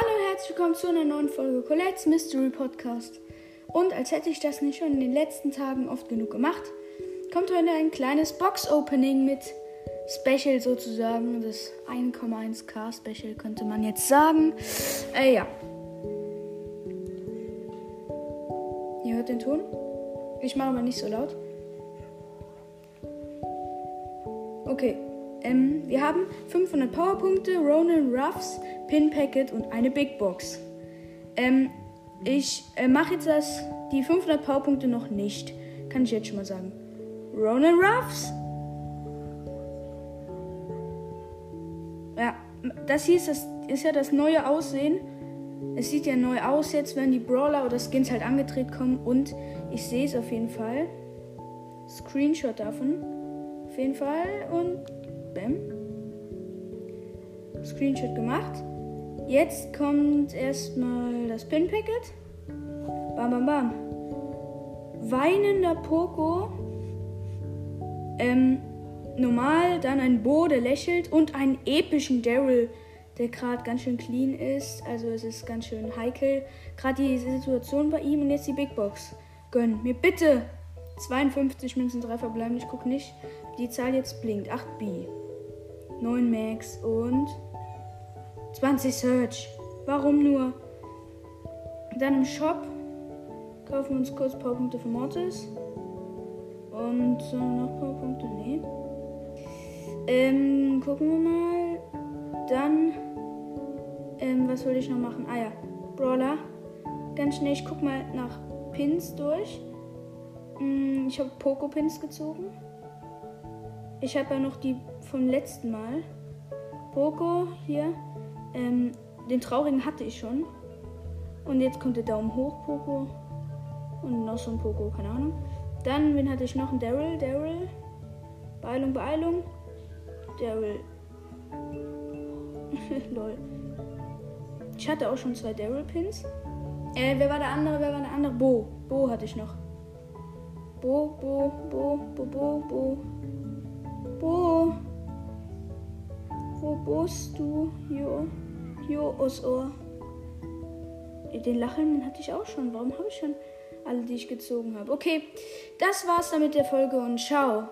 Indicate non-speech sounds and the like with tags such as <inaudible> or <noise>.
herzlich willkommen zu einer neuen Folge Colette's Mystery Podcast. Und als hätte ich das nicht schon in den letzten Tagen oft genug gemacht, kommt heute ein kleines Box-Opening mit Special sozusagen. Das 1,1k Special könnte man jetzt sagen. Äh, ja. Ihr hört den Ton? Ich mache aber nicht so laut. Okay. Ähm, wir haben 500 Powerpunkte, Ronan Ruffs, Pin Packet und eine Big Box. Ähm, ich äh, mache jetzt das, die 500 Powerpunkte noch nicht. Kann ich jetzt schon mal sagen. Ronan Ruffs. Ja, das hier ist, das, ist ja das neue Aussehen. Es sieht ja neu aus jetzt, wenn die Brawler oder Skins halt angedreht kommen. Und ich sehe es auf jeden Fall. Screenshot davon. Auf jeden Fall. Und Bam. Screenshot gemacht. Jetzt kommt erstmal das Pin-Packet. Bam, bam, bam. Weinender Poco. Ähm, normal, dann ein Bo, der lächelt und einen epischen Daryl, der gerade ganz schön clean ist. Also es ist ganz schön heikel. Gerade die Situation bei ihm und jetzt die Big Box. Gönn mir bitte 52 Münzen, 3 verbleiben. Ich gucke nicht. Die Zahl jetzt blinkt. 8B. 9 Max und 20 Search. Warum nur? Dann im Shop kaufen wir uns kurz Powerpunkte für Mortis. Und äh, noch Powerpunkte? Nee. Ähm, gucken wir mal. Dann, ähm, was wollte ich noch machen? Ah ja, Brawler. Ganz schnell, ich guck mal nach Pins durch. Hm, ich habe Poco-Pins gezogen. Ich habe ja noch die vom letzten Mal. Poco hier. Ähm, den traurigen hatte ich schon. Und jetzt kommt der Daumen hoch Poco. Und noch so ein Poco, keine Ahnung. Dann, wen hatte ich noch? Ein Daryl. Daryl. Beeilung, Beeilung. Daryl. <laughs> Lol. Ich hatte auch schon zwei Daryl-Pins. Äh, wer war der andere? Wer war der andere? Bo. Bo hatte ich noch. Bo, Bo, Bo, Bo, Bo, Bo. Bo. Du? Jo. Jo, aus Ohr. Den Lachen den hatte ich auch schon. Warum habe ich schon alle, die ich gezogen habe? Okay, das war's dann mit der Folge und ciao.